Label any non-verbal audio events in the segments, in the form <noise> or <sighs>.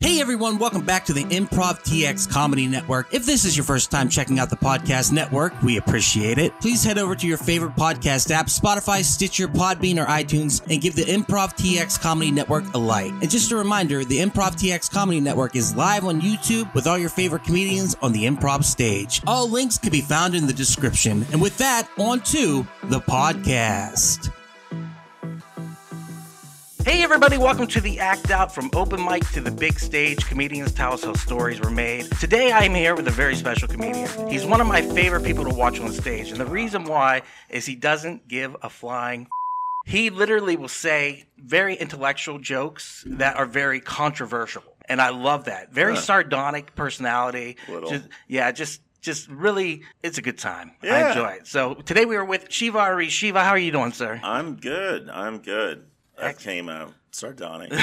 Hey everyone, welcome back to the Improv TX Comedy Network. If this is your first time checking out the podcast network, we appreciate it. Please head over to your favorite podcast app, Spotify, Stitcher, Podbean, or iTunes, and give the Improv TX Comedy Network a like. And just a reminder, the Improv TX Comedy Network is live on YouTube with all your favorite comedians on the improv stage. All links can be found in the description. And with that, on to the podcast. Hey everybody, welcome to the Act Out from open mic to the big stage. Comedians tell us how stories were made. Today I'm here with a very special comedian. He's one of my favorite people to watch on stage, and the reason why is he doesn't give a flying. He literally will say very intellectual jokes that are very controversial, and I love that. Very Huh. sardonic personality. Little. Just, yeah, just just really, it's a good time. I Yeah. enjoy it. So today we are with Shiva Ari. Shiva, how are you doing, sir? I'm good. I'm good. That came out sardonic. <laughs>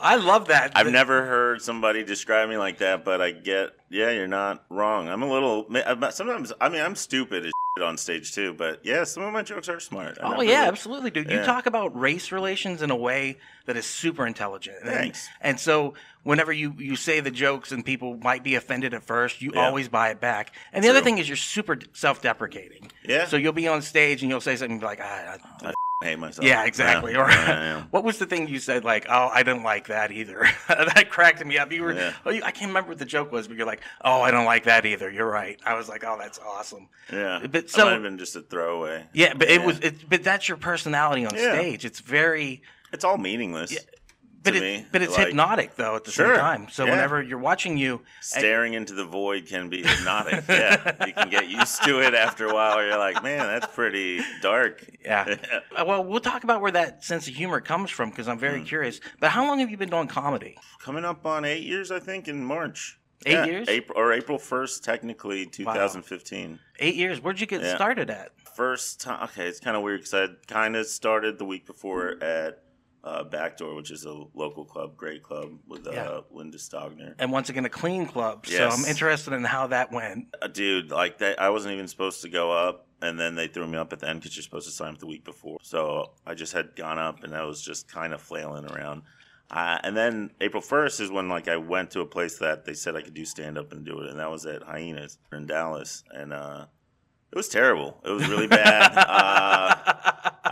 I love that. I've never heard somebody describe me like that, but I get, yeah, you're not wrong. I'm a little, sometimes, I mean, I'm stupid as shit on stage too, but yeah, some of my jokes are smart. I Oh yeah, really- absolutely, dude. You talk about race relations in a way that is super intelligent. And- Thanks. And, so whenever you you say the jokes and people might be offended at first, you Yeah. always buy it back. And the other thing is you're super self-deprecating. Yeah. So you'll be on stage and you'll say something like, ah, I, I hate myself. yeah, exactly. Yeah, Or yeah, <laughs> what was the thing you said? Like, oh, I didn't like that either. <laughs> that cracked me up. You were, Yeah. oh, you, I can't remember what the joke was, but you're like, oh, I don't like that either. You're right. I was like, oh, that's awesome. Yeah. But It so- might have been just a throwaway. Yeah, but it was, it, but that's your personality on stage. It's very. It's all meaningless. But to it, me. but it's Like, hypnotic though at the Sure, same time. So yeah. whenever you're watching you, Staring into the void can be hypnotic. yeah. You can get used to it after a while. You're like, man, that's pretty dark. yeah. Uh, well, we'll talk about where that sense of humor comes from because I'm Hmm. very curious. But how long have you been doing comedy? Coming up on eight years, I think, in March. Eight years? April or April first, technically, 2015. Eight years. Where'd you get Yeah. started at? First time. Okay, it's kind of weird because I kind of started the week before at uh, Backdoor, which is a local club, great club with uh, Yeah. Linda Stogner. And once again, a clean club. So I'm interested in how that went. Uh, dude, like that, I wasn't even supposed to go up, and then they threw me up at the end because you're supposed to sign up the week before. So I just had gone up, and I was just kind of flailing around. Uh, and then April 1st is when like I went to a place that they said I could do stand up and do it, and that was at Hyenas in Dallas, and uh, it was terrible. It was really bad. <laughs>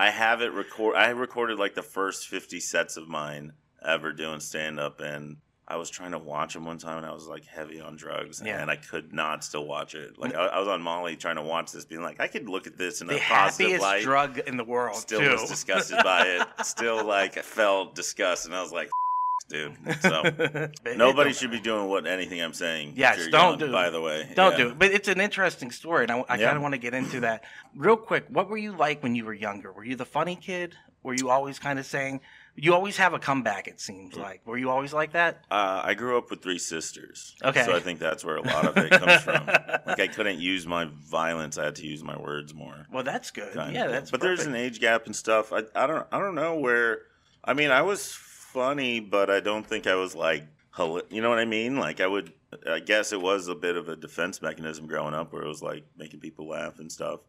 I have it record. I recorded like the first 50 sets of mine ever doing stand up, and I was trying to watch them one time, and I was like heavy on drugs, Yeah. and I could not still watch it. Like mm. I, I was on Molly trying to watch this, being like, I could look at this in the a positive happiest light. drug in the world. Still too. was disgusted by it. <laughs> Still like I felt disgust, and I was like, dude. So <laughs> nobody should be doing what anything I'm saying. Yes, don't young, do it. By the way, Don't Yeah. do it. But it's an interesting story, and I, I Yeah. kind of want to get into that real quick. What were you like when you were younger? Were you the funny kid? Were you always kind of saying? You always have a comeback. It seems Mm. like. Were you always like that? Uh, I grew up with three sisters. Okay. So I think that's where a lot of it comes from. <laughs> Like I couldn't use my violence; I had to use my words more. Well, that's good. kind yeah, that's. But there's an age gap and stuff. I, I don't I don't know where. I mean, I was funny, but I don't think I was like. You know what I mean? Like I would. I guess it was a bit of a defense mechanism growing up, where it was like making people laugh and stuff.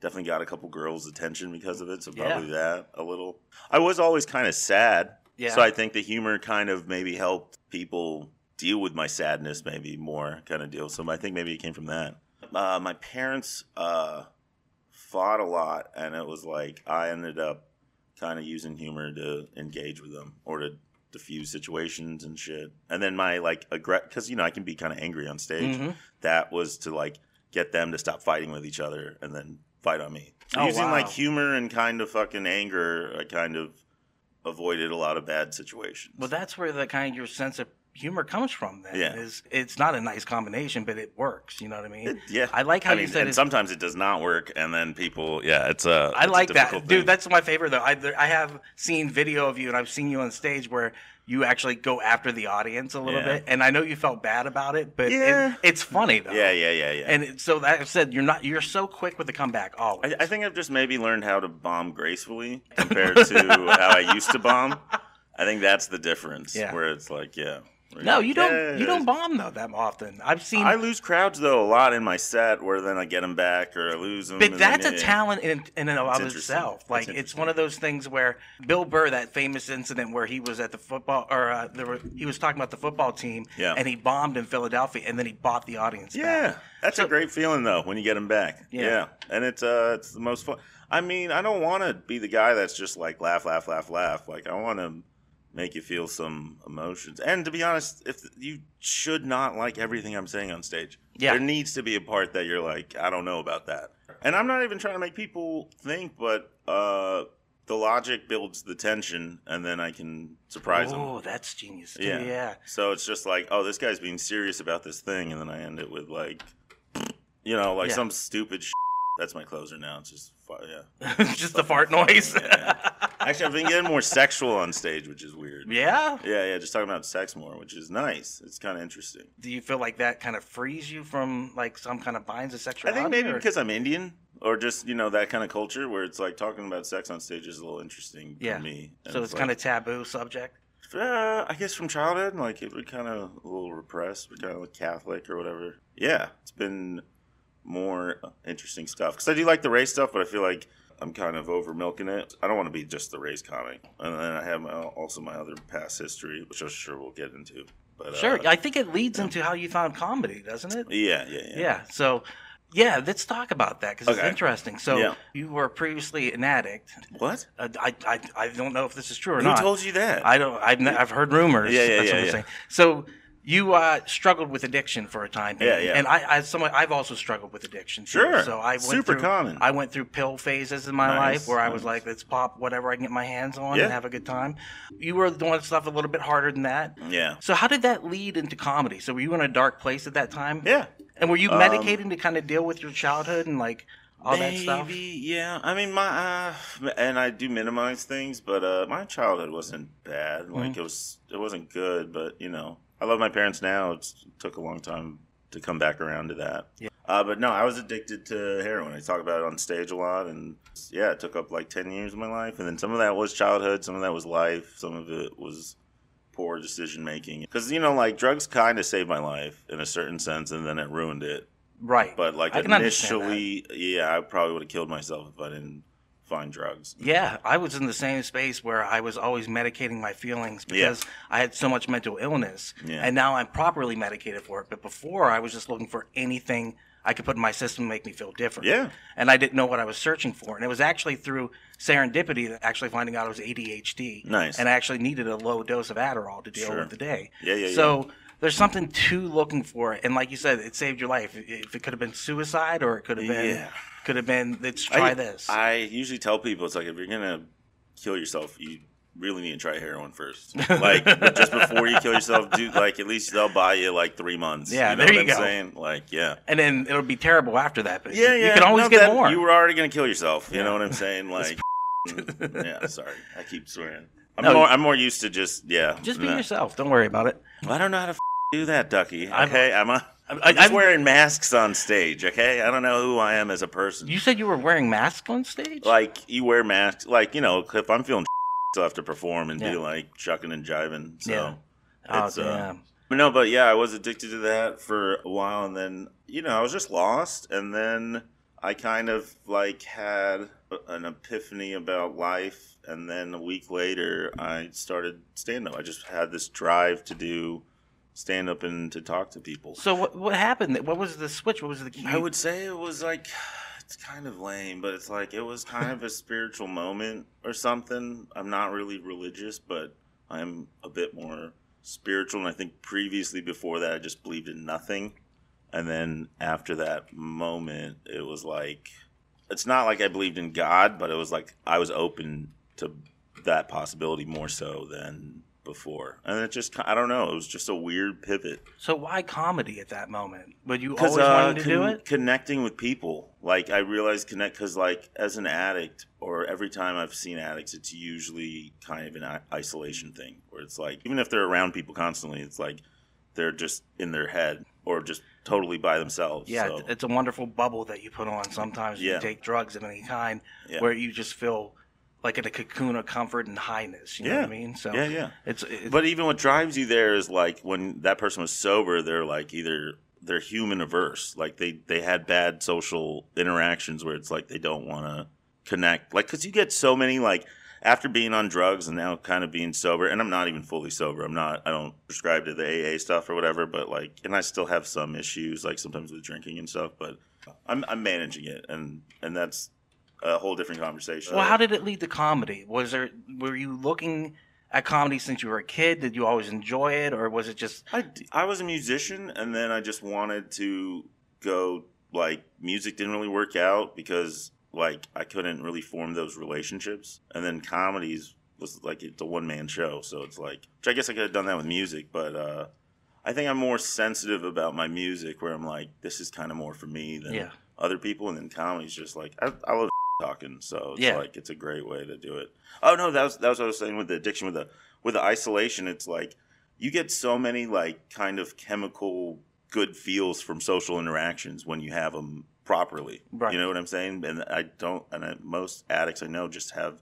Definitely got a couple girls' attention because of it, so Yeah. probably that a little. I was always kind of sad, Yeah. so I think the humor kind of maybe helped people deal with my sadness, maybe more kind of deal. So I think maybe it came from that. Uh, my parents uh, fought a lot, and it was like I ended up kind of using humor to engage with them or to diffuse situations and shit. And then my like aggre because you know I can be kind of angry on stage. Mhm. That was to like get them to stop fighting with each other and then fight on me. So Oh, using wow. like humor and kind of fucking anger, I kind of avoided a lot of bad situations. Well, that's where the kind of your sense of humor comes from. Then Yeah. is it's not a nice combination, but it works. You know what I mean? It- yeah, I like how I you mean, said and sometimes it does not work, and then people, yeah, it's a. I it's a like that, difficult dude. That's my favorite though. I I have seen video of you, and I've seen you on stage where you actually go after the audience a little Yeah. bit, and I know you felt bad about it, but Yeah. it, it's funny though. yeah, yeah, yeah, yeah. And so that said, you're not you're so quick with the comeback always. I, I think I've just maybe learned how to bomb gracefully <laughs> compared to how I used to bomb. I think that's the difference. Yeah. Where it's like, yeah, No, you don't. Yeah, you don't bomb though that often. I've seen. I lose crowds though a lot in my set, where then I get them back or I lose them. But that's then, a yeah. talent in, in and of It's interesting. itself. Like it's interesting. one of those things where Bill Burr, that famous incident where he was at the football, or uh, there were, he was talking about the football team, Yeah. and he bombed in Philadelphia, and then he bought the audience. Yeah, back. that's So- a great feeling though when you get them back. Yeah. Yeah, and it's uh it's the most fun. I mean, I don't want to be the guy that's just like laugh, laugh, laugh, laugh. Like I want to make you feel some emotions. And to be honest, if you should not like everything I'm saying on stage, Yeah. there needs to be a part that you're like, I don't know about that. And I'm not even trying to make people think, but uh the logic builds the tension, and then I can surprise them. Oh, that's genius. Too. Yeah. Yeah. So it's just like, oh, this guy's being serious about this thing, and then I end it with like, you know, like Yeah. some stupid. Sh- That's my closer now. It's just, fu- yeah. <laughs> Just the fart noise. Yeah. Actually, I've been getting more sexual on stage, which is weird. yeah. Yeah, yeah, just talking about sex more, which is nice. It's kind of interesting. Do you feel like that kind of frees you from like some kind of binds of sexuality? I think maybe or- because I'm Indian, or just you know that kind of culture where it's like talking about sex on stage is a little interesting Yeah. for me. And so it's like- kind of taboo subject. Uh, I guess from childhood, like it would kind of a little repressed, but kind of like Catholic or whatever. Yeah, it's been more interesting stuff because I do like the race stuff, but I feel like I'm kind of over milking it. I don't want to be just the race comic, and then I have my, also my other past history, which I'm sure we'll get into. But Sure. uh, I think it leads into how you found comedy, doesn't it? yeah, yeah, yeah, Yeah. So, yeah, let's talk about that because it's interesting. So, Yeah. you were previously an addict. What? Uh, I, I, I don't know if this is true or Who not. Who told you that? I don't. I've, I've heard rumors. Yeah, yeah, yeah, yeah. So you uh, struggled with addiction for a time. Yeah, yeah. And I, I, someone, I've also struggled with addiction. Too. Sure. So I went Super through, common. I went through pill phases in my Nice, life where I was like, let's pop whatever I can get my hands on Yeah. and have a good time. You were doing stuff a little bit harder than that. yeah, So how did that lead into comedy? So were you in a dark place at that time? yeah. And were you Um, medicating to kind of deal with your childhood and like all that stuff? Maybe, yeah. I mean, my uh, and I do minimize things, but uh, my childhood wasn't bad. Like Mm-hmm. it was, it wasn't good, but you know, I love my parents now. It's, it took a long time to come back around to that. Yeah. Uh, but no, I was addicted to heroin. I talk about it on stage a lot, and yeah, it took up like ten years of my life, and then some of that was childhood, some of that was life, some of it was poor decision making. Because you know, like drugs kind of saved my life in a certain sense, and then it ruined it. Right. But like I can understand that. initially, yeah, I probably would have killed myself if I didn't find drugs. Yeah, I was in the same space where I was always medicating my feelings because I had so much mental illness. Yeah. And now I'm properly medicated for it. But before, I was just looking for anything I could put in my system to make me feel different. Yeah. And I didn't know what I was searching for. And it was actually through serendipity that actually finding out it was ADHD. Nice. And I actually needed a low dose of Adderall to deal Sure. with the day. Yeah, yeah, So there's something to looking for. And like you said, it saved your life. If it could have been suicide or it could have been, Yeah. Could have been, let's try I, this. I usually tell people it's like if you're gonna kill yourself, you really need to try heroin first. <laughs> Like just before you kill yourself, do like at least they'll buy you like three months. Yeah, you know there what you I'm go. saying? Like, yeah. and then it'll be terrible after that. But Yeah, you, yeah. you can always get more. You were already gonna kill yourself. You Yeah. know what I'm saying? <laughs> Like, <laughs> mm, yeah. Sorry, I keep swearing. I'm No, more. I'm more used to just yeah. Just be nah. yourself. Don't worry about it. Well, I don't know how to f- do that, Ducky. I'm- Okay, I'm, a, I- I'm I- just I'm- wearing masks on stage. Okay, I don't know who I am as a person. You said you were wearing masks on stage. like you wear masks, like you know, if I'm feeling, <laughs> still have to perform and Yeah. be like chucking and jiving. So, Yeah. oh it's, uh, damn. but no, but yeah, I was addicted to that for a while, and then you know, I was just lost, and then I kind of like had an epiphany about life, and then a week later, I started stand up. I just had this drive to do stand up and to talk to people. so what what happened? What was the switch? What was the? Key? I would say it was like <sighs> it's kind of lame, but it's like it was kind of a <laughs> spiritual moment or something. I'm not really religious, but I'm a bit more spiritual, and I think previously before that I just believed in nothing. And then after that moment, it was like it's not like I believed in God, but it was like I was open to that possibility more so than before. And it just I don't know, it was just a weird pivot. So why comedy at that moment? Would you Because always uh, wanted to do it? connecting with people, like I realized connect because like as an addict, or every time I've seen addicts, it's usually kind of an isolation thing, where it's like even if they're around people constantly, it's like they're just in their head or just totally by themselves. Yeah, so, it's a wonderful bubble that you put on sometimes Yeah. you take drugs of any kind, Yeah. where you just feel like in a cocoon of comfort and highness. You know Yeah. what I mean? So yeah, yeah. it's, it's But even what drives you there is like when that person was sober, they're like either they're human averse, like they they had bad social interactions where it's like they don't want to connect, like because you get so many like after being on drugs and now kind of being sober, and I'm not even fully sober. I'm not. I don't prescribe to the AA stuff or whatever, but like, and I still have some issues, like sometimes with drinking and stuff, but I'm I'm managing it, and and that's a whole different conversation. well, how did it lead to comedy? Was there were you looking at comedy since you were a kid? Did you always enjoy it, or was it just I, I was a musician and then I just wanted to go like music didn't really work out because like I couldn't really form those relationships and then comedies was like it's a one man show so it's like which I guess I could have done that with music but uh I think I'm more sensitive about my music where I'm like this is kind of more for me than Yeah. other people and then comedy's just like I, I love talking so it's Yeah. like it's a great way to do it oh no that was that was what I was saying with the addiction with the with the isolation it's like you get so many like kind of chemical good feels from social interactions when you have them properly. Right. You know what I'm saying? And I don't, and I, most addicts I know just have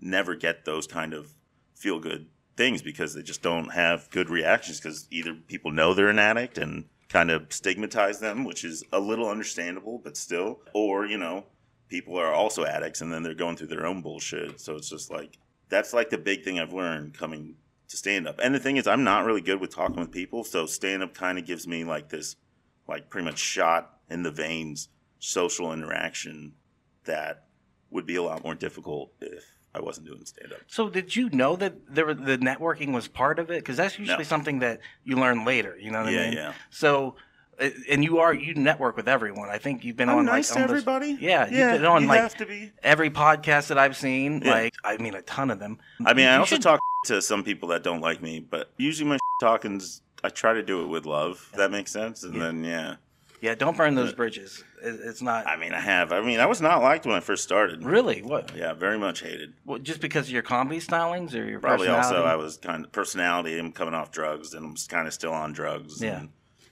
never get those kind of feel good things because they just don't have good reactions because either people know they're an addict and kind of stigmatize them, which is a little understandable, but still, or, you know, people are also addicts and then they're going through their own bullshit. So it's just like, that's like the big thing I've learned coming to stand up. And the thing is, I'm not really good with talking with people. So stand up kind of gives me like this, like pretty much shot in the veins social interaction that would be a lot more difficult if I wasn't doing stand up. So did you know that there were, the networking was part of it? Because that's usually No. something that you learn later. You know what Yeah, I mean? yeah. So, and you are you network with everyone. I think you've been I'm on nice like to on this- everybody. yeah, you've yeah. been on, you like- have to be. every podcast that I've seen. Yeah. Like I mean, a ton of them. I mean, I also should- talk to some people that don't like me, but usually my <laughs> talking's I try to do it with love. If that makes sense. And Yeah. then yeah, Yeah, don't burn those bridges. It's not I mean, I have. I mean, I was not liked when I first started. really what. Yeah, very much hated. What, just because of your comedy stylings or your Probably also? I was kind of personality. I'm coming off drugs, and I'm kind of still on drugs. Yeah. And,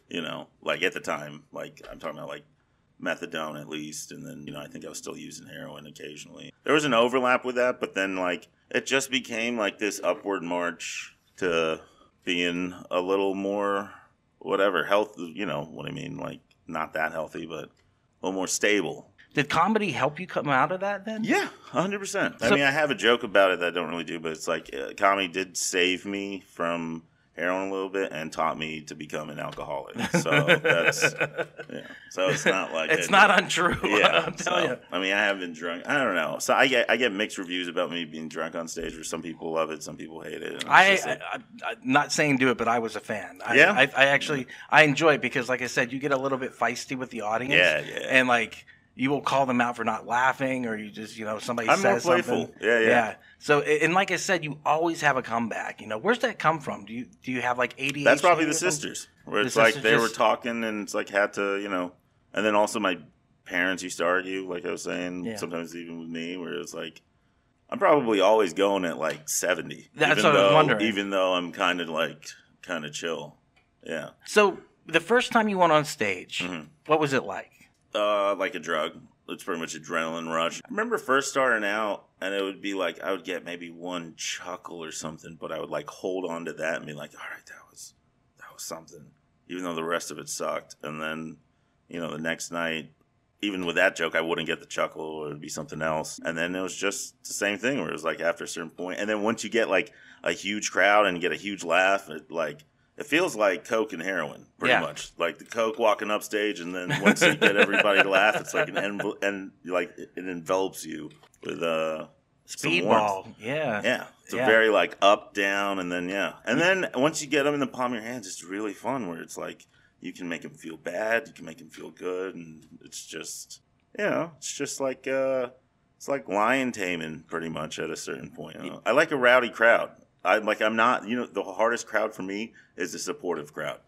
you know, like at the time, like I'm talking about like methadone at least, and then you know I think I was still using heroin occasionally. There was an overlap with that, but then like it just became like this upward march to being a little more whatever health. You know what I mean? Like not that healthy, but a little more stable. Did comedy help you come out of that then? Yeah, hundred percent. I mean, I have a joke about it that I don't really do, but it's like uh, comedy did save me from heroin a little bit and taught me to become an alcoholic. <laughs> So that's yeah. So it's not like It's it- not untrue. Yeah, <laughs> I'm so, telling you. I mean, I have been drunk. I don't know. So I get I get mixed reviews about me being drunk on stage. Where some people love it, some people hate it. I, like, I, I I'm not saying do it, but I was a fan. I, Yeah? I, I actually I enjoy it because, like I said, you get a little bit feisty with the audience. Yeah, yeah. And like you will call them out for not laughing, or you just you know somebody I'm more says something. playful. Yeah, yeah. So and like I said, you always have a comeback. You know, where's that come from? Do you do you have like ADHD? That's probably the sisters, where The it's like sisters they were talking and it's like had to, you know, and then also my parents used to argue, like I was saying, Yeah. sometimes even with me, where it's like I'm probably always going at like 70. That's even what I was wondering. Even though I'm kind of like kind of chill, yeah, So the first time you went on stage, Mhm. what was it like? uh, like a drug. It's pretty much adrenaline rush. I remember first starting out, and it would be like I would get maybe one chuckle or something, but I would like hold on to that and be like, "All right, that was that was something," even though the rest of it sucked. And then, you know, the next night, even with that joke, I wouldn't get the chuckle, or it'd be something else. And then it was just the same thing, where it was like after a certain point, and then once you get like a huge crowd and you get a huge laugh, it like. It feels like coke and heroin, pretty Yeah. much. Like the coke walking up stage, and then once you get everybody to laugh, it's like an envel- and like it envelops you with uh. Speedball, yeah. Yeah, it's Yeah. a very like up down, and then yeah, and then once you get them in the palm of your hands, it's really fun. Where it's like you can make them feel bad, you can make them feel good, and it's just you know, it's just like uh, it's like lion taming pretty much at a certain point. you know. I like a rowdy crowd. I like I'm not you know the hardest crowd for me is the supportive crowd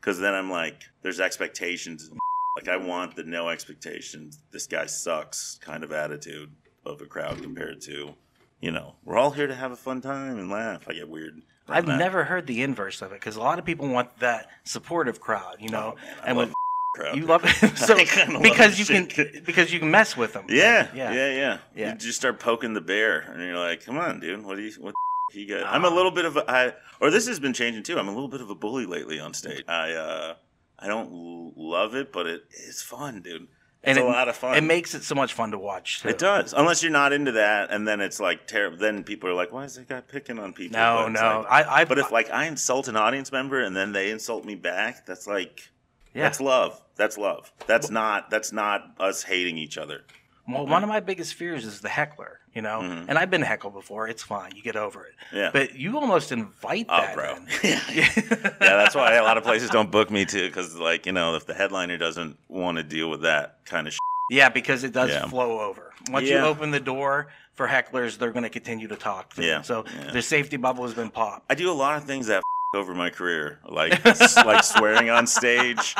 because then I'm like there's expectations. Like I want the no expectations. This guy sucks kind of attitude of a crowd compared to you know, we're all here to have a fun time and laugh. I get weird. I've that. never heard the inverse of it because a lot of people want that supportive crowd, you know. Oh, man, and when crowd. You love <laughs> it so because you shit. can because you can mess with them. Yeah, yeah, yeah, yeah, Yeah. You just start poking the bear, and you're like, "Come on, dude, what do you what you got?" I'm a Ah. little bit of a, I, or this has been changing too. I'm a little bit of a bully lately on stage. I, uh, I don't l- love it, but it is fun, dude. It's And a it- lot of fun. It makes it so much fun to watch. Too. It does, unless you're not into that, and then it's like terrible. Then people are like, "Why is that guy picking on people?" No, But no. like- I, I but if like I insult an audience member and then they insult me back, that's like yeah. that's love. That's love. That's not that's not us hating each other. Well, one of my biggest fears is the heckler, you know. Mhm. And I've been heckled before. It's fine. You get over it. Yeah. But you almost invite Oh, that. bro. in. <laughs> <laughs> yeah, yeah, that's why a lot of places don't book me too, because like you know, if the headliner doesn't want to deal with that kind of, shit, Yeah, because it does Yeah. flow over. Once you open the door for hecklers, they're going to continue to talk. To Yeah, them. So yeah. the safety bubble has been popped. I do a lot of things that over my career, like like swearing on stage,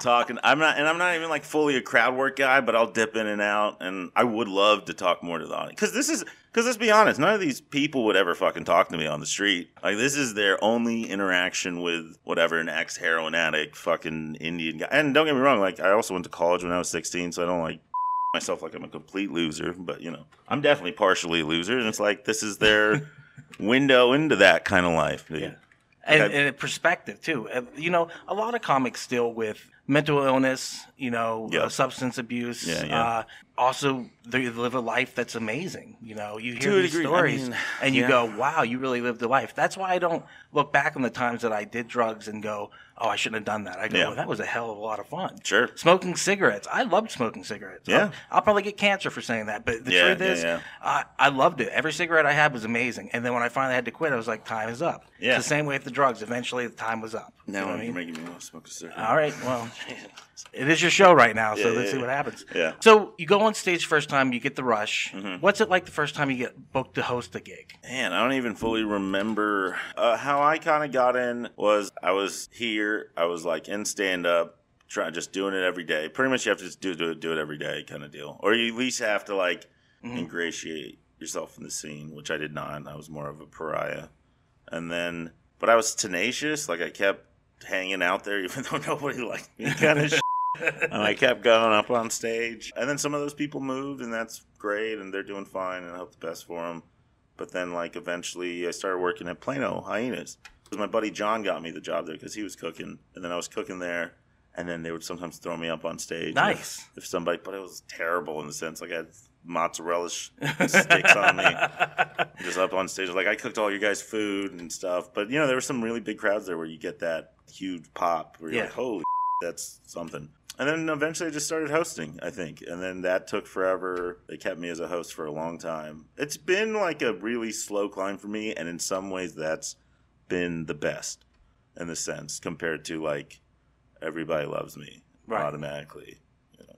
talking. I'm not, and I'm not even like fully a crowd work guy, but I'll dip in and out, and I would love to talk more to the audience because this is. Because let's be honest, none of these people would ever fucking talk to me on the street. Like this is their only interaction with whatever an ex heroin addict, fucking Indian guy. And don't get me wrong, like I also went to college when I was 16, so I don't like <laughs> myself like I'm a complete loser. But you know, I'm definitely partially a loser, and it's like this is their <laughs> window into that kind of life. dude. Yeah. And, Okay. and perspective too. You know, a lot of comics deal with mental illness. You know, Yeah. uh, substance abuse. Yeah, yeah. Uh, also, they live a life that's amazing. You know, you hear these degree. I stories mean, and you yeah. go, "Wow, you really lived a life." That's why I don't look back on the times that I did drugs and go, "Oh, I shouldn't have done that." I go, "That was a hell of a lot of fun." Sure. Smoking cigarettes. I loved smoking cigarettes. Yeah. I'll, I'll probably get cancer for saying that, but the truth is. I, I loved it. Every cigarette I had was amazing. And then when I finally had to quit, I was like, time is up. Yeah. It's the same way with the drugs. Eventually, the time was up. You know Now what I you're mean? making me want to smoke a cigarette. All right. Well, <laughs> it is your show right now, so Yeah, let's yeah, see what happens. Yeah. So you go on stage first time, you get the rush. Mm-hmm. What's it like the first time you get booked to host a gig? Man, I don't even fully remember uh, how I kind of got in. Was I was here? I was like in stand up, trying just doing it every day. Pretty much, you have to just do do it, do it every day, kind of deal. Or you at least have to like Mm-hmm. ingratiate yourself in the scene, which I did not. I was more of a pariah. And then, but I was tenacious. Like I kept hanging out there, <laughs> even though nobody liked me, kind of. <laughs> and I kept going up on stage. And then some of those people moved, and that's great, and they're doing fine, and I hope the best for them. But then, like, eventually I started working at Plano Hyenas. Because my buddy John got me the job there because he was cooking, and then I was cooking there, and then they would sometimes throw me up on stage. Nice. If, if somebody, but it was terrible in the sense like I had mozzarella <laughs> sticks on me, just up on stage. Like I cooked all your guys' food and stuff, but you know there were some really big crowds there where you get that huge pop where you're Yeah. like, holy, <laughs> that's something. And then eventually I just started hosting, I think. And then that took forever. They kept me as a host for a long time. It's been like a really slow climb for me. And in some ways, that's been the best in the sense compared to like everybody loves me Right. automatically.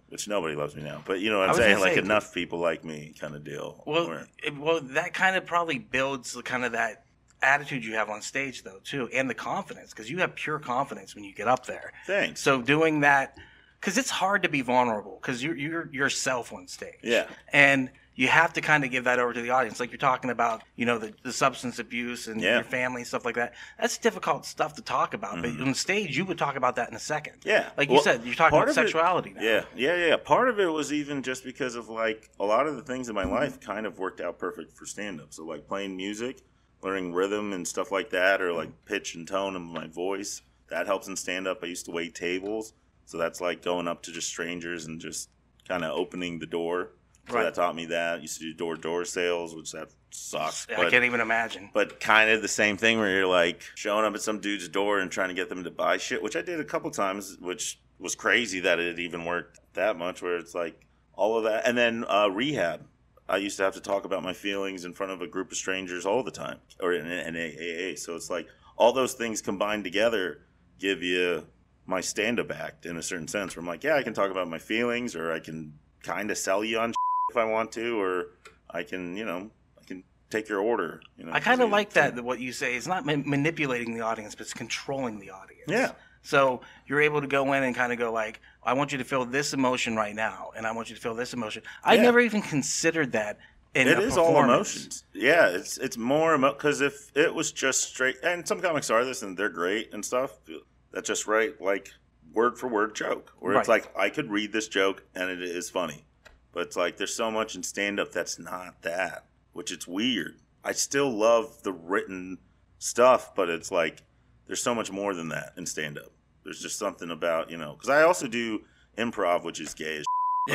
Which nobody loves me now. But you know what I'm saying? Like say- enough people like me kind of deal. Well, where- it, well, that kind of probably builds the kind of that attitude you have on stage, though, too, and the confidence, because you have pure confidence when you get up there. thanks. So doing that, because it's hard to be vulnerable, because you're you're yourself on stage. Yeah. And you have to kind of give that over to the audience, like you're talking about, you know, the, the substance abuse and Yeah. your family and stuff like that. That's difficult stuff to talk about, but on stage you would talk about that in a second. Mm-hmm. Yeah. Like you said, you're talking about of it- sexuality now. Yeah, yeah, yeah. Part of it was even just because of like a lot of the things in my life kind of worked out perfect for stand up. So like playing music, learning rhythm and stuff like that, or like pitch and tone of my voice. That helps in stand up. I used to wait tables. So that's like going up to just strangers and just kind of opening the door. So Right. that taught me that. used to do door to door sales, which that sucks. I but- can't even imagine. but kind of the same thing where you're like showing up at some dude's door and trying to get them to buy shit, which I did a couple times, which was crazy that it even worked that much. Where it's like all of that, and then uh, rehab. I used to have to talk about my feelings in front of a group of strangers all the time, or in an AAA. So it's like all those things combined together give you my stand-up act in a certain sense. Where I'm like, yeah, I can talk about my feelings, or I can kind of sell you on if I want to, or I can, you know, I can take your order. You know, I kind of like that. What you say is not ma- manipulating the audience, but it's controlling the audience. Yeah. So you're able to go in and kind of go like, I want you to feel this emotion right now, and I want you to feel this emotion. I Yeah. never even considered that. In It is all emotions. Yeah, it's it's more because if it was just straight, and some comics are this and they're great and stuff. That's just right. Like word for word joke, where it's like I could read this joke and it is funny, but it's like there's so much in stand up that's not that, which it's weird. I still love the written stuff, but it's like there's so much more than that in stand up. There's just something about you know because I also do improv, which is gay as <laughs>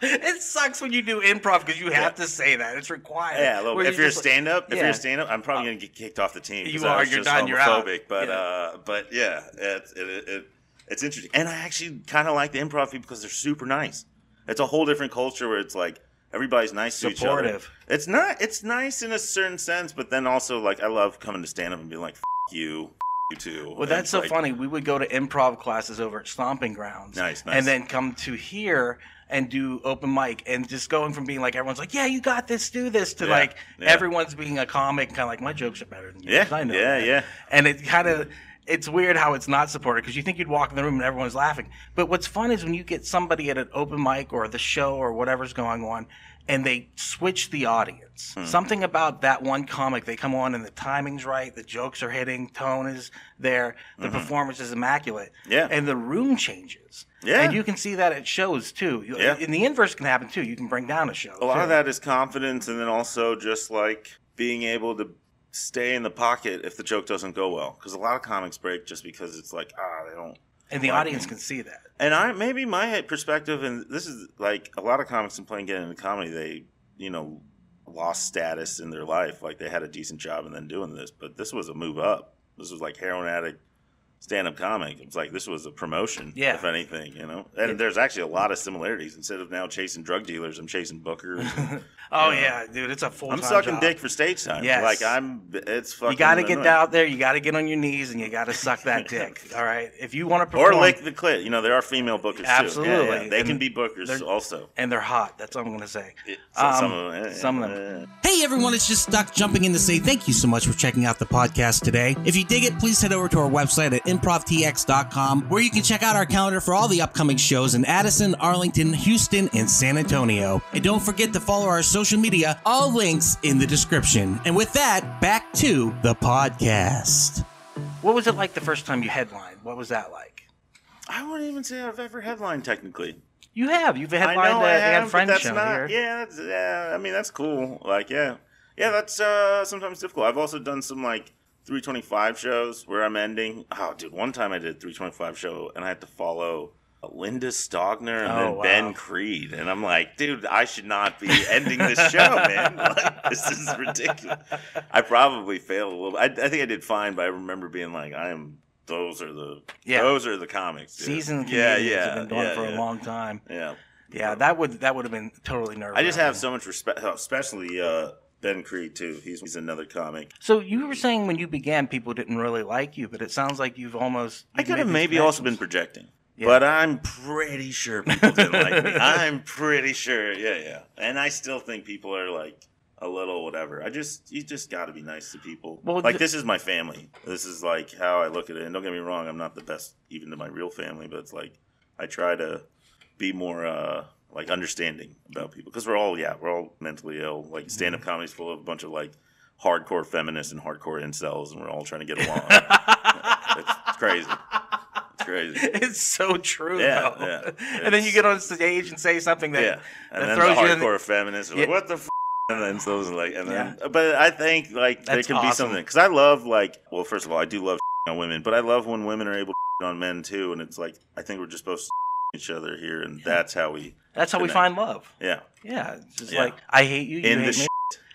it sucks when you do improv because you have Yeah. to say that. It's required. Yeah, look, Where if you're a stand up, if you're a stand up, I'm probably gonna get kicked off the team. You are. you're done, you're out. But Yeah. uh, but yeah, it, it, it, it's interesting, and I actually kind of like the improv people because they're super nice. It's a whole different culture where it's like everybody's nice to each other. Supportive. It's not. It's nice in a certain sense, but then also like I love coming to stand up and being like, you, you too. Well, And that's so like, funny. We would go to improv classes over at Stomping Grounds. Nice, nice. And then come to here and do open mic and just going from being like everyone's like, yeah, you got this, do this, to Yeah, like yeah. everyone's being a comic, kind of like my jokes are better than yours. Yeah, I know. yeah, that." yeah. And it kind of. It's weird how it's not supported because you think you'd walk in the room and everyone's laughing. But what's fun is when you get somebody at an open mic or the show or whatever's going on and they switch the audience. Hmm. Something about that one comic, they come on and the timing's right, the jokes are hitting, tone is there, the performance is immaculate. Mm-hmm. Yeah. And the room changes. Yeah. And you can see that at shows too. Yeah. And the inverse can happen too. You can bring down a show. A lot too. of that is confidence, and then also just like being able to stay in the pocket if the joke doesn't go well. Because a lot of comics break just because it's like ah they don't. And the Like- audience can see that. And I maybe my perspective, and this is like a lot of comics and playing getting into comedy, they you know lost status in their life, like they had a decent job and then doing this, but this was a move up. This was like heroin addict stand up comic. It was like this was a promotion, Yeah. if anything, you know. And there's actually a lot of similarities. Instead of now chasing drug dealers, I'm chasing bookers. <laughs> Oh Yeah. yeah, dude, it's a full. I'm sucking dick for stage time. Yes. Like I'm, it's fucking. You got to get out there. You got to get on your knees and you got to suck that <laughs> dick. All right. If you want to perform, Or perform, lick the clit. You know, there are female bookers too. Absolutely. yeah. They And can be bookers also. and they're hot. That's what I'm gonna say. It- so- Um, some of them. some of them. Hey everyone, it's just Stuck jumping in to say thank you so much for checking out the podcast today. If you dig it, please head over to our website at improvtx.com where you can check out our calendar for all the upcoming shows in Addison, Arlington, Houston, and San Antonio. And don't forget to follow our social media, all links in the description. And with that, back to the podcast. What was it like the first time you headlined? What was that like? I wouldn't even say I've ever headlined technically. You have. You've I headlined know the I have, but Friend that's show not. here. Yeah, that's, yeah. I mean, that's cool. Like, yeah, yeah. That's uh, sometimes difficult. I've also done some like 325 shows where I'm ending. Oh, dude, one time I did a 325 show and I had to follow Linda Stogner and Oh, then wow. Ben Creed, and I'm like, dude, I should not be ending this show, <laughs> man. <laughs> Like, this is ridiculous. I probably failed a little. I, I think I did fine, but I remember being like, I am. Those are the Yeah. those are the comics. dude. Seasoned yeah, yeah, have been doing yeah, it for yeah. a long time. Yeah. Yeah, that would that would have been totally nervous. I just have so much respect, especially uh, Ben Creed too. He's, he's another comic. So you were saying when you began, people didn't really like you, but it sounds like you've almost. I you've could have maybe also been projecting, Yeah. but I'm pretty sure people didn't like me. <laughs> I'm pretty sure, yeah, yeah. And I still think people are like a little whatever. I just you just got to be nice to people. Well, like the- this is my family. This is like how I look at it. And don't get me wrong, I'm not the best even to my real family, but it's like I try to be more uh like understanding about people because we're all yeah we're all mentally ill. Like stand up Mm-hmm. comedy's full of a bunch of like hardcore feminists and hardcore incels, and we're all trying to get along. <laughs> it's, it's crazy. It's crazy. It's so true, Yeah, though. yeah. and then you get on stage and say something that, Yeah, and that then throws the you in. hardcore feminists are like, "What the?" F-? And then so it's like, and then, but I think like there That's can be something because I love like, well, first of all, I do love on women, but I love when women are able to on men too, and it's like I think we're just supposed to each other here, and that's how we, That's how we find love. yeah, Yeah, it's just Yeah. like I hate you. you in the hate me. shit,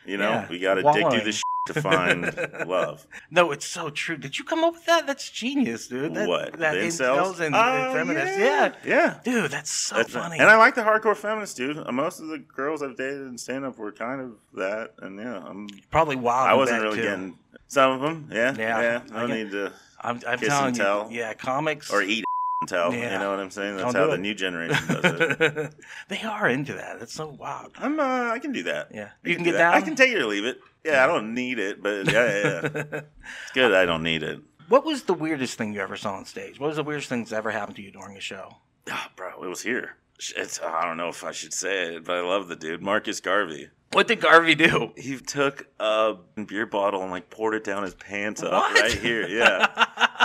you know, Yeah, we got to dig through the shit to find <laughs> love. No, it's so true. Did you come up with that? That's genius, dude. That, what That the incels and, Oh, and feminists. Yeah. yeah. dude, that's so That's funny. And I like the hardcore feminists, dude. Uh, Most of the girls I've dated in stand up were kind of that. And yeah, I'm, Probably wild. I wasn't really too. getting some of them. Yeah. Yeah, Yeah. I No get- need to, I'm, I'm telling and you. tell. Yeah, comics. or eat tell. Yeah. You know what I'm saying? That's Don't how the it. new generation does it. <laughs> they are into that. That's so wild. I'm, uh, I can do that. Yeah, I you can do get that. down. I can take it or leave it. Yeah, I don't need it, but yeah, yeah, yeah. <laughs> it's good. I don't need it. What was the weirdest thing you ever saw on stage? What was the weirdest thing that's ever happened to you during a show? Ah, bro, it was here. It's, I don't know if I should say it, but I love the dude, Marcus Garvey. What did Garvey do? He took a beer bottle and like poured it down his pants up right here. Yeah.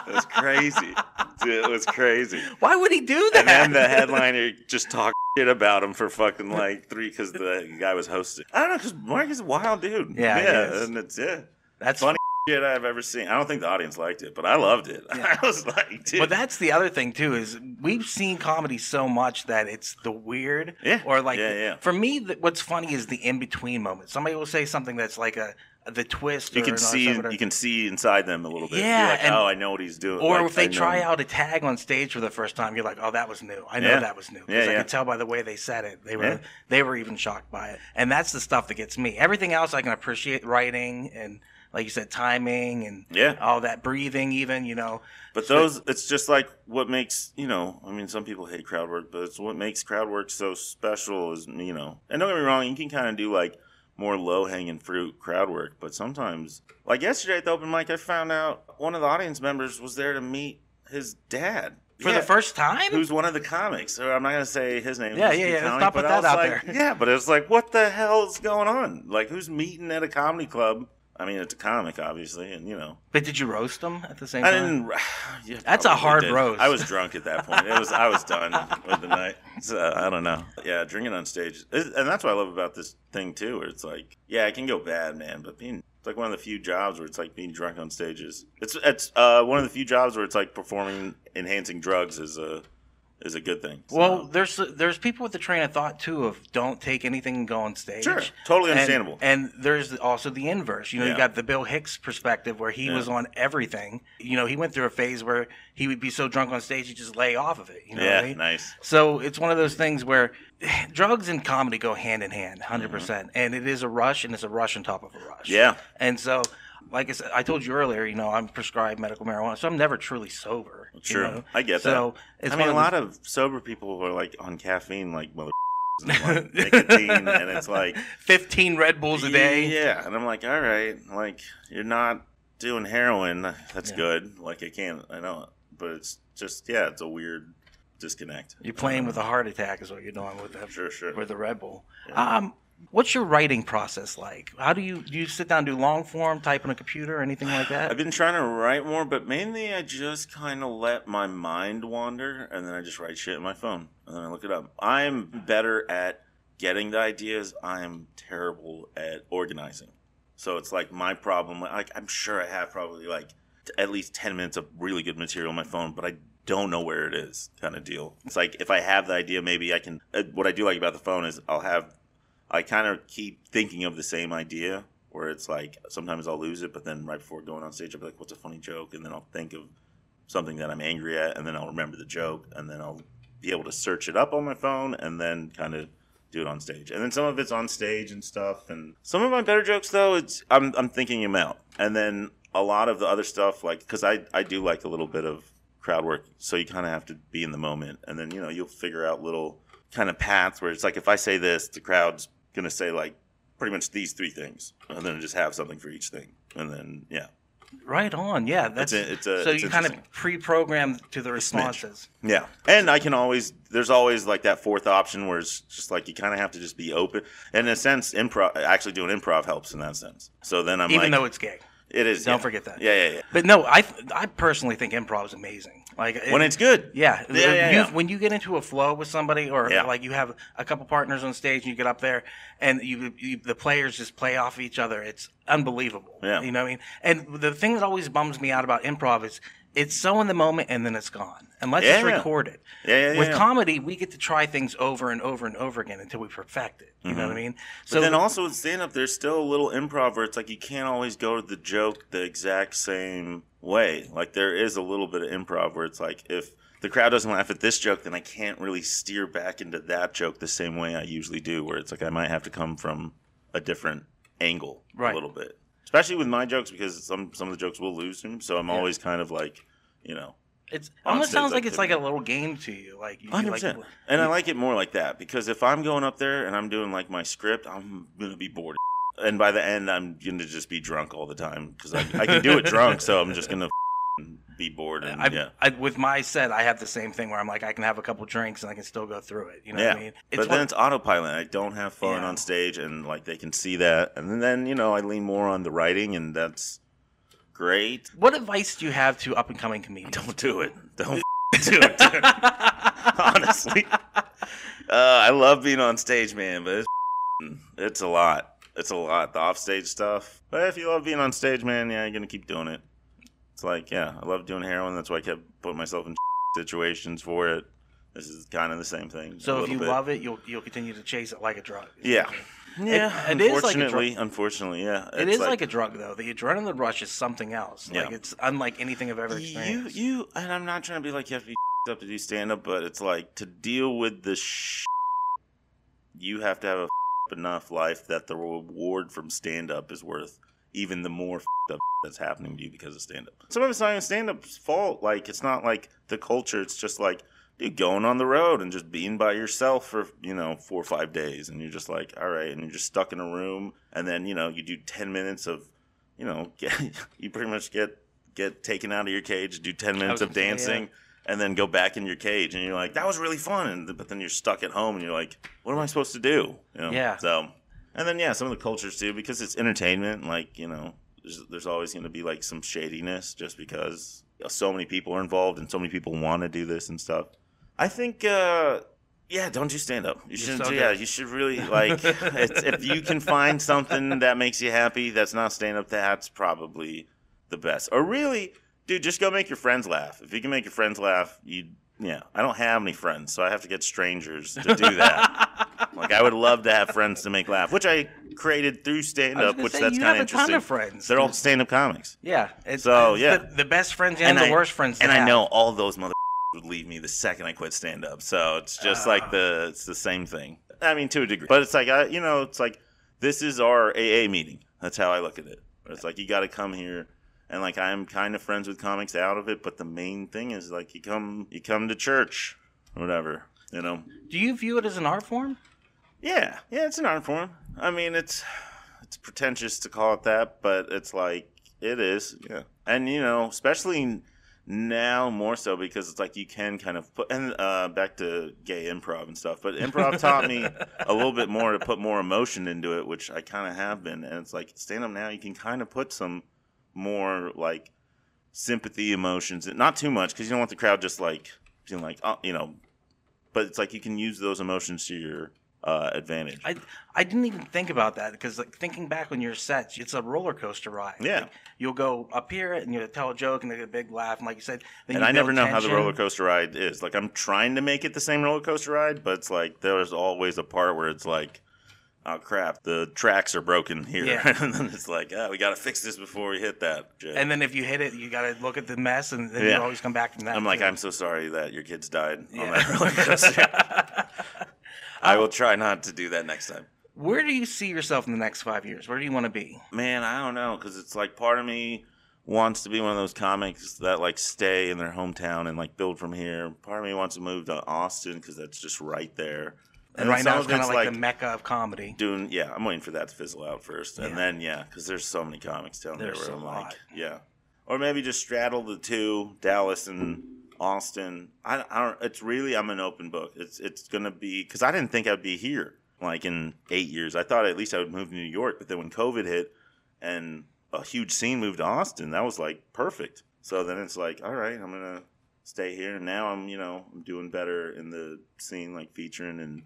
It was crazy. <laughs> <laughs> It was crazy. Why would he do that? And then the headliner <laughs> just talked shit about him for fucking like three because the guy was hosting. I don't know because Mark is a wild dude. Yeah, yeah, and it's yeah, That's funny shit I've ever seen. I don't think the audience liked it, but I loved it. <laughs> I was like, dude, But that's the other thing too is we've seen comedy so much that it's the weird Yeah. or like Yeah, yeah. for me what's funny is the in between moment. Somebody will say something that's like a the twist you can see you can see inside them a little bit. Yeah, You're like, and- oh, I know what he's doing. or Like, if they try out a tag on stage for the first time, you're like, "Oh, that was new. I know Yeah. that was new." 'Cause Yeah, I yeah. could tell by the way they said it. They were they were even shocked by it, and that's the stuff that gets me. Everything else I can appreciate writing and, like you said, timing and Yeah. all that breathing, even you know. But those, it's just like what makes you know. I mean, some people hate crowd work, but it's what makes crowd work so special. Is you know, and don't get me wrong, you can kind of do like more low hanging fruit crowd work, but sometimes, like yesterday at the open mic, I found out one of the audience members was there to meet his dad For Yeah. the first time, Who's one of the comics? So I'm not gonna say his name. Yeah, yeah, yeah, comic, put but that out like- there. Yeah, but it's like, what the hell's going on? Like, who's meeting at a comedy club? I mean, it's a comic, obviously, and you know, but did you roast them at the same I time? I didn't. <sighs> Yeah, That's a hard did. roast. I was drunk at that point. It was. I was done <laughs> with the night. So, I don't know. Yeah, drinking on stage, and that's what I love about this thing too. Where it's like, yeah, it can go bad, man, but being it's like one of the few jobs where it's like being drunk on stages. It's it's uh, one of the few jobs where it's like performing enhancing drugs is a is a good thing. So- Well, there's there's people with the train of thought too of don't take anything and go on stage. Sure, totally understandable. And, there's also the inverse. You know, you got the Bill Hicks perspective where he Yeah. was on everything. You know, he went through a phase where he would be so drunk on stage he'd just lay off of it. You know yeah, what I mean? nice. So it's one of those things where <sighs> drugs and comedy go hand in hand, 100%. percent And it is a rush, and it's a rush on top of a rush. Mm-hmm. Yeah. And so, like I said, I told you earlier, you know, I'm prescribed medical marijuana, so I'm never truly sober. you Sure, know? I get so that. It's I mean, a lot of sober people who are like on caffeine, like mother <laughs> and like <laughs> nicotine, and it's like 15 Red Bulls a day. Yeah, and I'm like, all right, like you're not doing heroin. That's Yeah. good. Like I can't, I know, but it's just yeah, it's a weird disconnect. You're playing with a heart attack, is what you're doing with the Sure, sure. with the Red Bull. Yeah. Um, what's your writing process like? How do you do? You sit down, do long form, type on a computer, anything like that? I've been trying to write more, but mainly I just kind of let my mind wander, and then I just write shit in my phone, and then I look it up. I'm better at getting the ideas. I'm terrible at organizing. So it's like my problem. Like I'm sure I have probably like at least ten minutes of really good material on my phone, but I don't know where it is, kind of deal. It's like if I have the idea, maybe I can. Uh, what I do like about the phone is I'll have. I kind of keep thinking of the same idea, where it's like sometimes I'll lose it, but then right before going on stage, I'll be like, "What's a funny joke?" And then I'll think of something that I'm angry at, and then I'll remember the joke, and then I'll be able to search it up on my phone, and then kind of do it on stage. And then some of it's on stage and stuff. And some of my better jokes, though, it's I'm I'm thinking them out, and then a lot of the other stuff, like because I I do like a little bit of crowd work, so you kind of have to be in the moment, and then you know you'll figure out little kind of paths where it's like if I say this, the crowd's gonna say like pretty much these three things, and then just have something for each thing, and then yeah, right on. Yeah, that's a- it's a- so it's you kind of pre-program to the responses. yeah. And I can always there's always like that fourth option where it's just like you kind of have to just be open. And in a sense, improv actually doing improv helps in that sense. So then I'm Even like, though it's gay. it is. Don't yeah. forget that. Yeah, yeah, yeah. But no, I I personally think improv is amazing. Like When it- it's good. Yeah, Yeah, yeah, You- yeah. when you get into a flow with somebody, or like you have a couple partners on stage, and you get up there, and you, you the players just play off each other. It's unbelievable. Yeah. you know what I mean. And the thing that always bums me out about improv is it's so in the moment, and then it's gone, unless it's Yeah. recorded. Yeah, yeah, With comedy, we get to try things over and over and over again until we perfect it. You know what I mean? Mm-hmm. But then also with stand up, there's still a little improv where it's like you can't always go to the joke the exact same way. Like there is a little bit of improv where it's like if the crowd doesn't laugh at this joke, then I can't really steer back into that joke the same way I usually do. Where it's like I might have to come from a different angle Right. a little bit, especially with my jokes because some some of the jokes will lose him. So I'm always kind of like, you know, It's almost sounds like it's like a little game to you. Like you, you Hundred like, percent. And I like it more like that because if I'm going up there and I'm doing like my script, I'm gonna be bored. And by the end, I'm gonna just be drunk all the time because I, I can do it drunk. So I'm just gonna <laughs> be bored and I, yeah, I, with my set, I have the same thing where I'm like, I can have a couple drinks and I can still go through it. You know yeah. what I mean? but one- then it's autopilot. I don't have fun Yeah. on stage, and like they can see that. And then you know I lean more on the writing, and that's great. What advice do you have to up and coming comedians? Don't do it. Don't <laughs> do it. Dude. Honestly, uh, I love being on stage, man, but it's, <laughs> it's a lot. It's a lot. The offstage stuff. But if you love being on stage, man, yeah, you're gonna keep doing it. Like, yeah, I love doing heroin. That's why I kept putting myself in <laughs> situations for it. This is kind of the same thing. So if you bit. love it, you'll you'll continue to chase it like a drug. Yeah. Yeah, it is like a unfortunately, yeah. It's is like, a drug though. The adrenaline rush is something else. Like Yeah. it's unlike anything I've ever you, experienced. you, and I'm not trying to be like you have to be <laughs> up to do stand up, but it's like to deal with the sh- <laughs> you have to have a enough life that the reward from stand up is worth even the more up <laughs> that's happening to you because of stand up. Some of it's not even stand up's fault. Like it's not like the culture. It's just like dude going on the road and just being by yourself for you know four or five days, and you're just like all right, and you're just stuck in a room, and then you know you do ten minutes of you know <laughs> get, you pretty much get get taken out of your cage, do ten minutes of gonna say, yeah. dancing. And then go back in your cage, and you're like, "That was really fun." And but then you're stuck at home, and you're like, "What am I supposed to do?" You know? Yeah. So, and then yeah, some of the cultures too, because it's entertainment. Like you know, there's, there's always going to be like some shadiness, just because so many people are involved and so many people want to do this and stuff. I think, uh, yeah, don't you stand up. You should, so yeah, you should really like <laughs> it's, if you can find something that makes you happy. That's not stand up. That's probably the best. Or really, dude, just go make your friends laugh. If you can make your friends laugh, you. Yeah, I don't have any friends, so I have to get strangers to do that. <laughs> like I would love to have friends to make laugh, which I created through stand up, which say, that's you kind have of a ton interesting. of friends. They're all stand up comics. yeah. It's, So, it's yeah. the, the best friends and, the I- worst friends. And I have. know all those mother <laughs> would leave me the second I quit stand up. So it's just like Ah. the it's the same thing. I mean, to a degree, but it's like I, you know, it's like this is our AA meeting. That's how I look at it. It's like you got to come here, and like I'm kind of friends with comics out of it, but the main thing is like you come you come to church, or whatever. You know, Do you view it as an art form? Yeah, yeah, it's an art form. I mean, it's it's pretentious to call it that, but it's like it is. Yeah, and you know, especially now more so because it's like you can kind of put and uh, back to gay improv and stuff. But improv <laughs> taught me a little bit more to put more emotion into it, which I kind of have been. And it's like stand up now, you can kind of put some more like sympathy emotions, not too much because you don't want the crowd just like being like, oh, you know. But it's like you can use those emotions to your uh, advantage. I I didn't even think about that because like thinking back on your sets, it's a roller coaster ride. Yeah. Like, you'll go up here and you tell a joke and they get a big laugh, and like you said, then and you I never know how the roller coaster ride is. Like I'm trying to make it the same roller coaster ride, but it's like there's always a part where it's like, oh crap, the tracks are broken here, Yeah. <laughs> and then it's like, oh, we got to fix this before we hit that. shit. And then if you hit it, you got to look at the mess, and then Yeah. you always come back from that. I'm like. I'm so sorry that your kids died on that <laughs> roller coaster. <laughs> I will try not to do that next time. Where do you see yourself in the next five years? Where do you want to be? Man, I don't know because it's like part of me wants to be one of those comics that like stay in their hometown and like build from here. Part of me wants to move to Austin because that's just right there. And right now, it's kind of like, the mecca of comedy. doing yeah i'm waiting for that to fizzle out first and Yeah. then yeah because there's so many comics down There's there where a i'm lot. like yeah or maybe just straddle the two dallas and austin i, I don't it's really i'm an open book. It's it's gonna be because i didn't think i'd be here like in eight years. I thought at least i would move to new york but then when covid hit and a huge scene moved to austin that was like perfect. So then it's like all right i'm gonna stay here. And now i'm you know i'm doing better in the scene like featuring and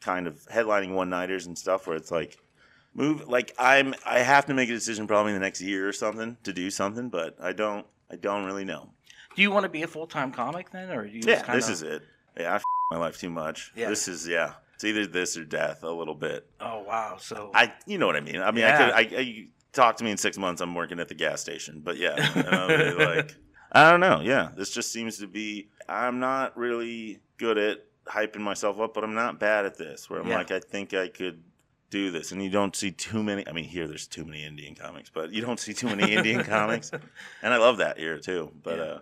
kind of headlining one nighters and stuff where it's like move like I'm I have to make a decision probably in the next year or something to do something, but I don't I don't really know. Do you want to be a full time comic then, or do you Yeah, kinda, this is it. Yeah, I f- my life too much. Yeah. This is yeah. It's either this or death a little bit. Oh wow! So I you know what I mean. I mean Yeah. I could I, I talk to me in 6 months I'm working at the gas station, but yeah, <laughs> you know, like I don't know. Yeah, this just seems to be I'm not really good at hyping myself up, but I'm not bad at this. Where I'm Yeah. like, I think I could do this, and you don't see too many. I mean, here there's too many Indian comics, but you don't see too many Indian <laughs> comics, and I love that here too. But Yeah. uh,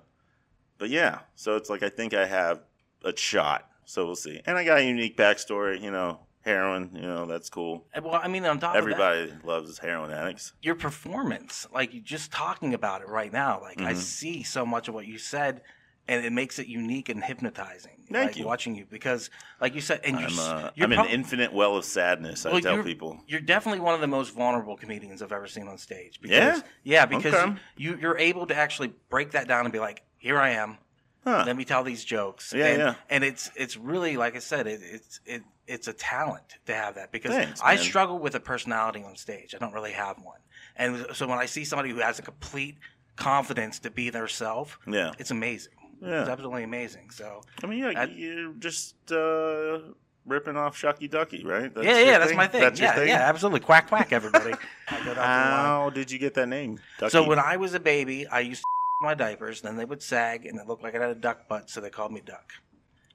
but yeah, so it's like I think I have a shot. So we'll see, and I got a unique backstory. You know, heroin. You know, that's cool. well, I mean, on top of that, Everybody loves heroin addicts. your performance, like you just talking about it right now, like I Mhm. see so much of what you said and it makes it unique and hypnotizing. Thank like, you. Watching you because, like you said, and you're, I'm, s- uh, you're I'm prob- an infinite well of sadness. I tell you're- people. You're definitely one of the most vulnerable comedians I've ever seen on stage. Because, Yeah? yeah, because Okay. you you're able to actually break that down and be like, here I am. Huh. Let me tell these jokes. Yeah, and, yeah. And it's it's really like I said, it, it's it it's a talent to have that because Thanks, I man. struggle with a personality on stage. I don't really have one, and so when I see somebody who has a complete confidence to be their self, Yeah. it's amazing. Yeah. It's absolutely amazing. So I mean, yeah, That- you're just uh, ripping off Shucky Ducky, right? That's yeah, yeah, that's my thing. That's your yeah, thing? yeah, absolutely. Quack quack, everybody. <laughs> I go down to the line. How did you get that name? Ducky? So when I was a baby, I used to my diapers, then they would sag, and it looked like I had a duck butt, so they called me Duck.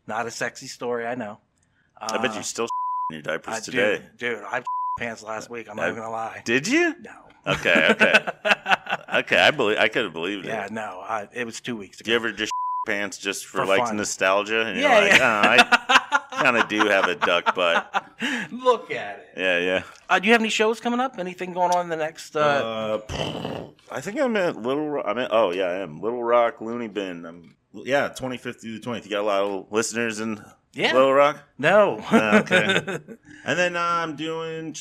Not a sexy story, I know. I bet Uh, you still <laughs> in your diapers I today. Dude, dude, I <laughs> pants last week. I'm not I- even gonna lie. Did you? No. Okay, okay, <laughs> okay. I believe I could have believed it. yeah, no. I, it was two weeks Do ago. you ever just pants just for, For like fun. nostalgia? And yeah, you're like, yeah. oh, I kind of do have a duck butt. <laughs> Look at it. Yeah, yeah. Uh, do you have any shows coming up? Anything going on in the next? Uh, Uh, I think I'm at Little. Rock. I'm at. Oh yeah, I am Little Rock Loony Bin. I'm yeah, 25th through the 20th. You got a lot of listeners in yeah. Little Rock. no. Ah, okay. <laughs> And then uh, I'm doing.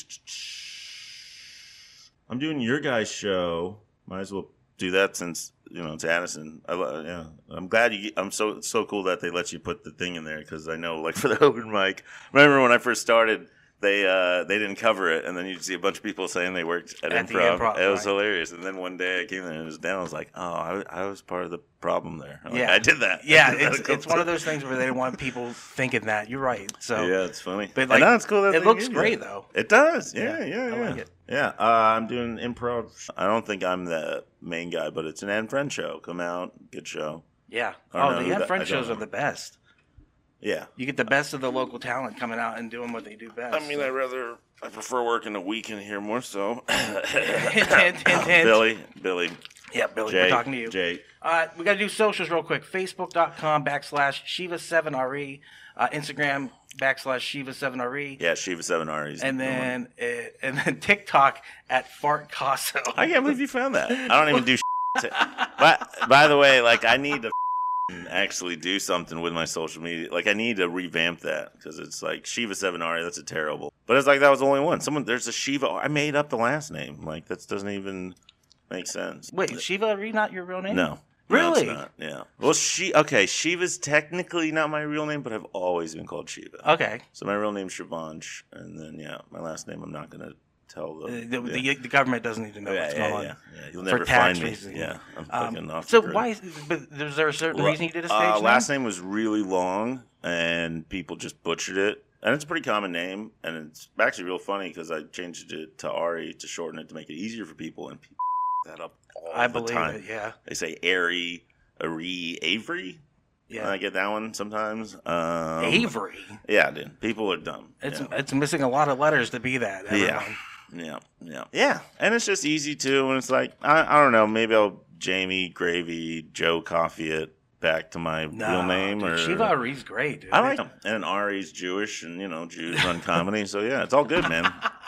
I'm doing your guys' show. Might as well do that since you know to Addison. I yeah. I'm glad you. I'm so so cool that they let you put the thing in there because I know like <laughs> for the open mic. Remember when I first started. They uh they didn't cover it, and then you'd see a bunch of people saying they worked at, At improv. Improv, It was right. hilarious. And then one day I came there and it was down. I was like, oh, I, I was part of the problem there. I'm like, Yeah. I did that. <laughs> yeah, did that it's it's one of those things where they don't want people thinking that. You're right. So yeah, it's funny. But, like, now it's cool that it looks great, you. though. It does. Yeah, Yeah, yeah, yeah. I like it. Yeah, uh, I'm doing improv. I don't think I'm the main guy, but it's an Anne Friend show. Come out, good show. yeah. Oh, the that- French shows are the best. Yeah. You get the best of the local talent coming out and doing what they do best. I mean, I rather I prefer working a weekend here more so. hint, hint, hint. Billy, Billy, yeah, Billy, Jay, we're talking to you. Jay. Uh, we got to do socials real quick. Facebook.com backslash Shiva7RE. Uh, Instagram backslash Shiva7RE. Yeah, Shiva7RE. And then uh, and then TikTok at Fart Casso. I can't believe you found that. I don't even do. <laughs> Shit. But by the way, like I need to actually do something with my social media. Like I need to revamp that because it's like Shiva Seven Ari. That's a terrible. But it's like that was the only one. Someone there's a Shiva. I made up the last name. Like that doesn't even make sense. Wait, Shiva Re not your real name? No. Really? No, it's not. Yeah. Well, she okay. Shiva's technically not my real name, but I've always been called Shiva. Okay. So my real name's Shivansh, and then yeah, my last name I'm not gonna tell Uh, the. The, yeah. the, the government doesn't need to know yeah, what's yeah, going on. yeah. You'll For never tax find me. reasons. Yeah, I'm Um, fucking off. so why? Is, but is there a certain Well, reason you did a stage uh, name? Last name was really long, and people just butchered it. And it's a pretty common name, and it's actually real funny because I changed it to Ari to shorten it to make it easier for people, and people <laughs> that up all I the believe time. it. Yeah. They say Ari, Ari, Avery. Yeah. I get that one sometimes. Um, Avery. Yeah, dude. People are dumb. It's yeah. it's missing a lot of letters to be that. Everyone. Yeah, yeah, yeah, yeah. and it's just easy too. And it's like I, I don't know, maybe I'll Jamie Gravy Joe Coffee it back to my real name dude, or Shiva Re's great, dude. I like him. And Ari's Jewish, and you know Jews run comedy, so yeah, it's all good, man. <laughs>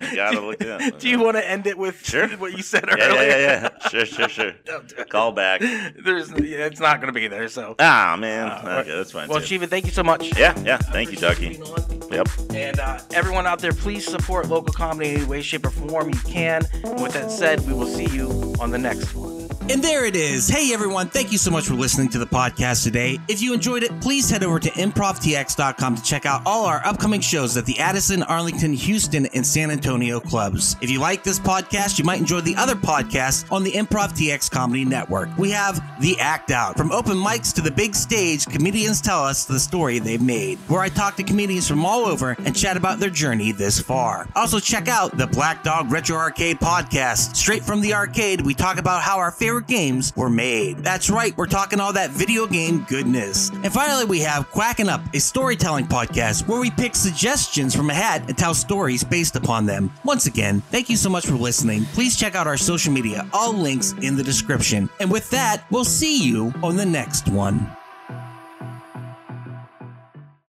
You gotta look up. <laughs> Do you want to end it with Sure. what you said Yeah, earlier? yeah, yeah, yeah. Sure, sure, sure. <laughs> Don't do it. Call back. There's, yeah, it's not going to be there. So, Ah, man. Uh, okay, that's fine. well, too. Shiva, thank you so much. Yeah, yeah. Thank you, Ducky. Yep. And uh, everyone out there, please support local comedy in any way, shape, or form you can. And with that said, we will see you on the next one. And there it is. Hey everyone, thank you so much for listening to the podcast today. If you enjoyed it, please head over to improvtx.com to check out all our upcoming shows at the Addison, Arlington, Houston, and San Antonio clubs. If you like this podcast, you might enjoy the other podcasts on the Improv TX Comedy Network. We have The Act Out. From open mics to the big stage, comedians tell us the story they've made, where I talk to comedians from all over and chat about their journey this far. Also, check out the Black Dog Retro Arcade podcast. Straight from the arcade, we talk about how our favorite games were made. That's right, we're talking all that video game goodness. And finally, we have Quacking Up, a storytelling podcast where we pick suggestions from a hat and tell stories based upon them. Once again, thank you so much for listening. Please check out our social media, all links in the description. And with that, we'll see you on the next one.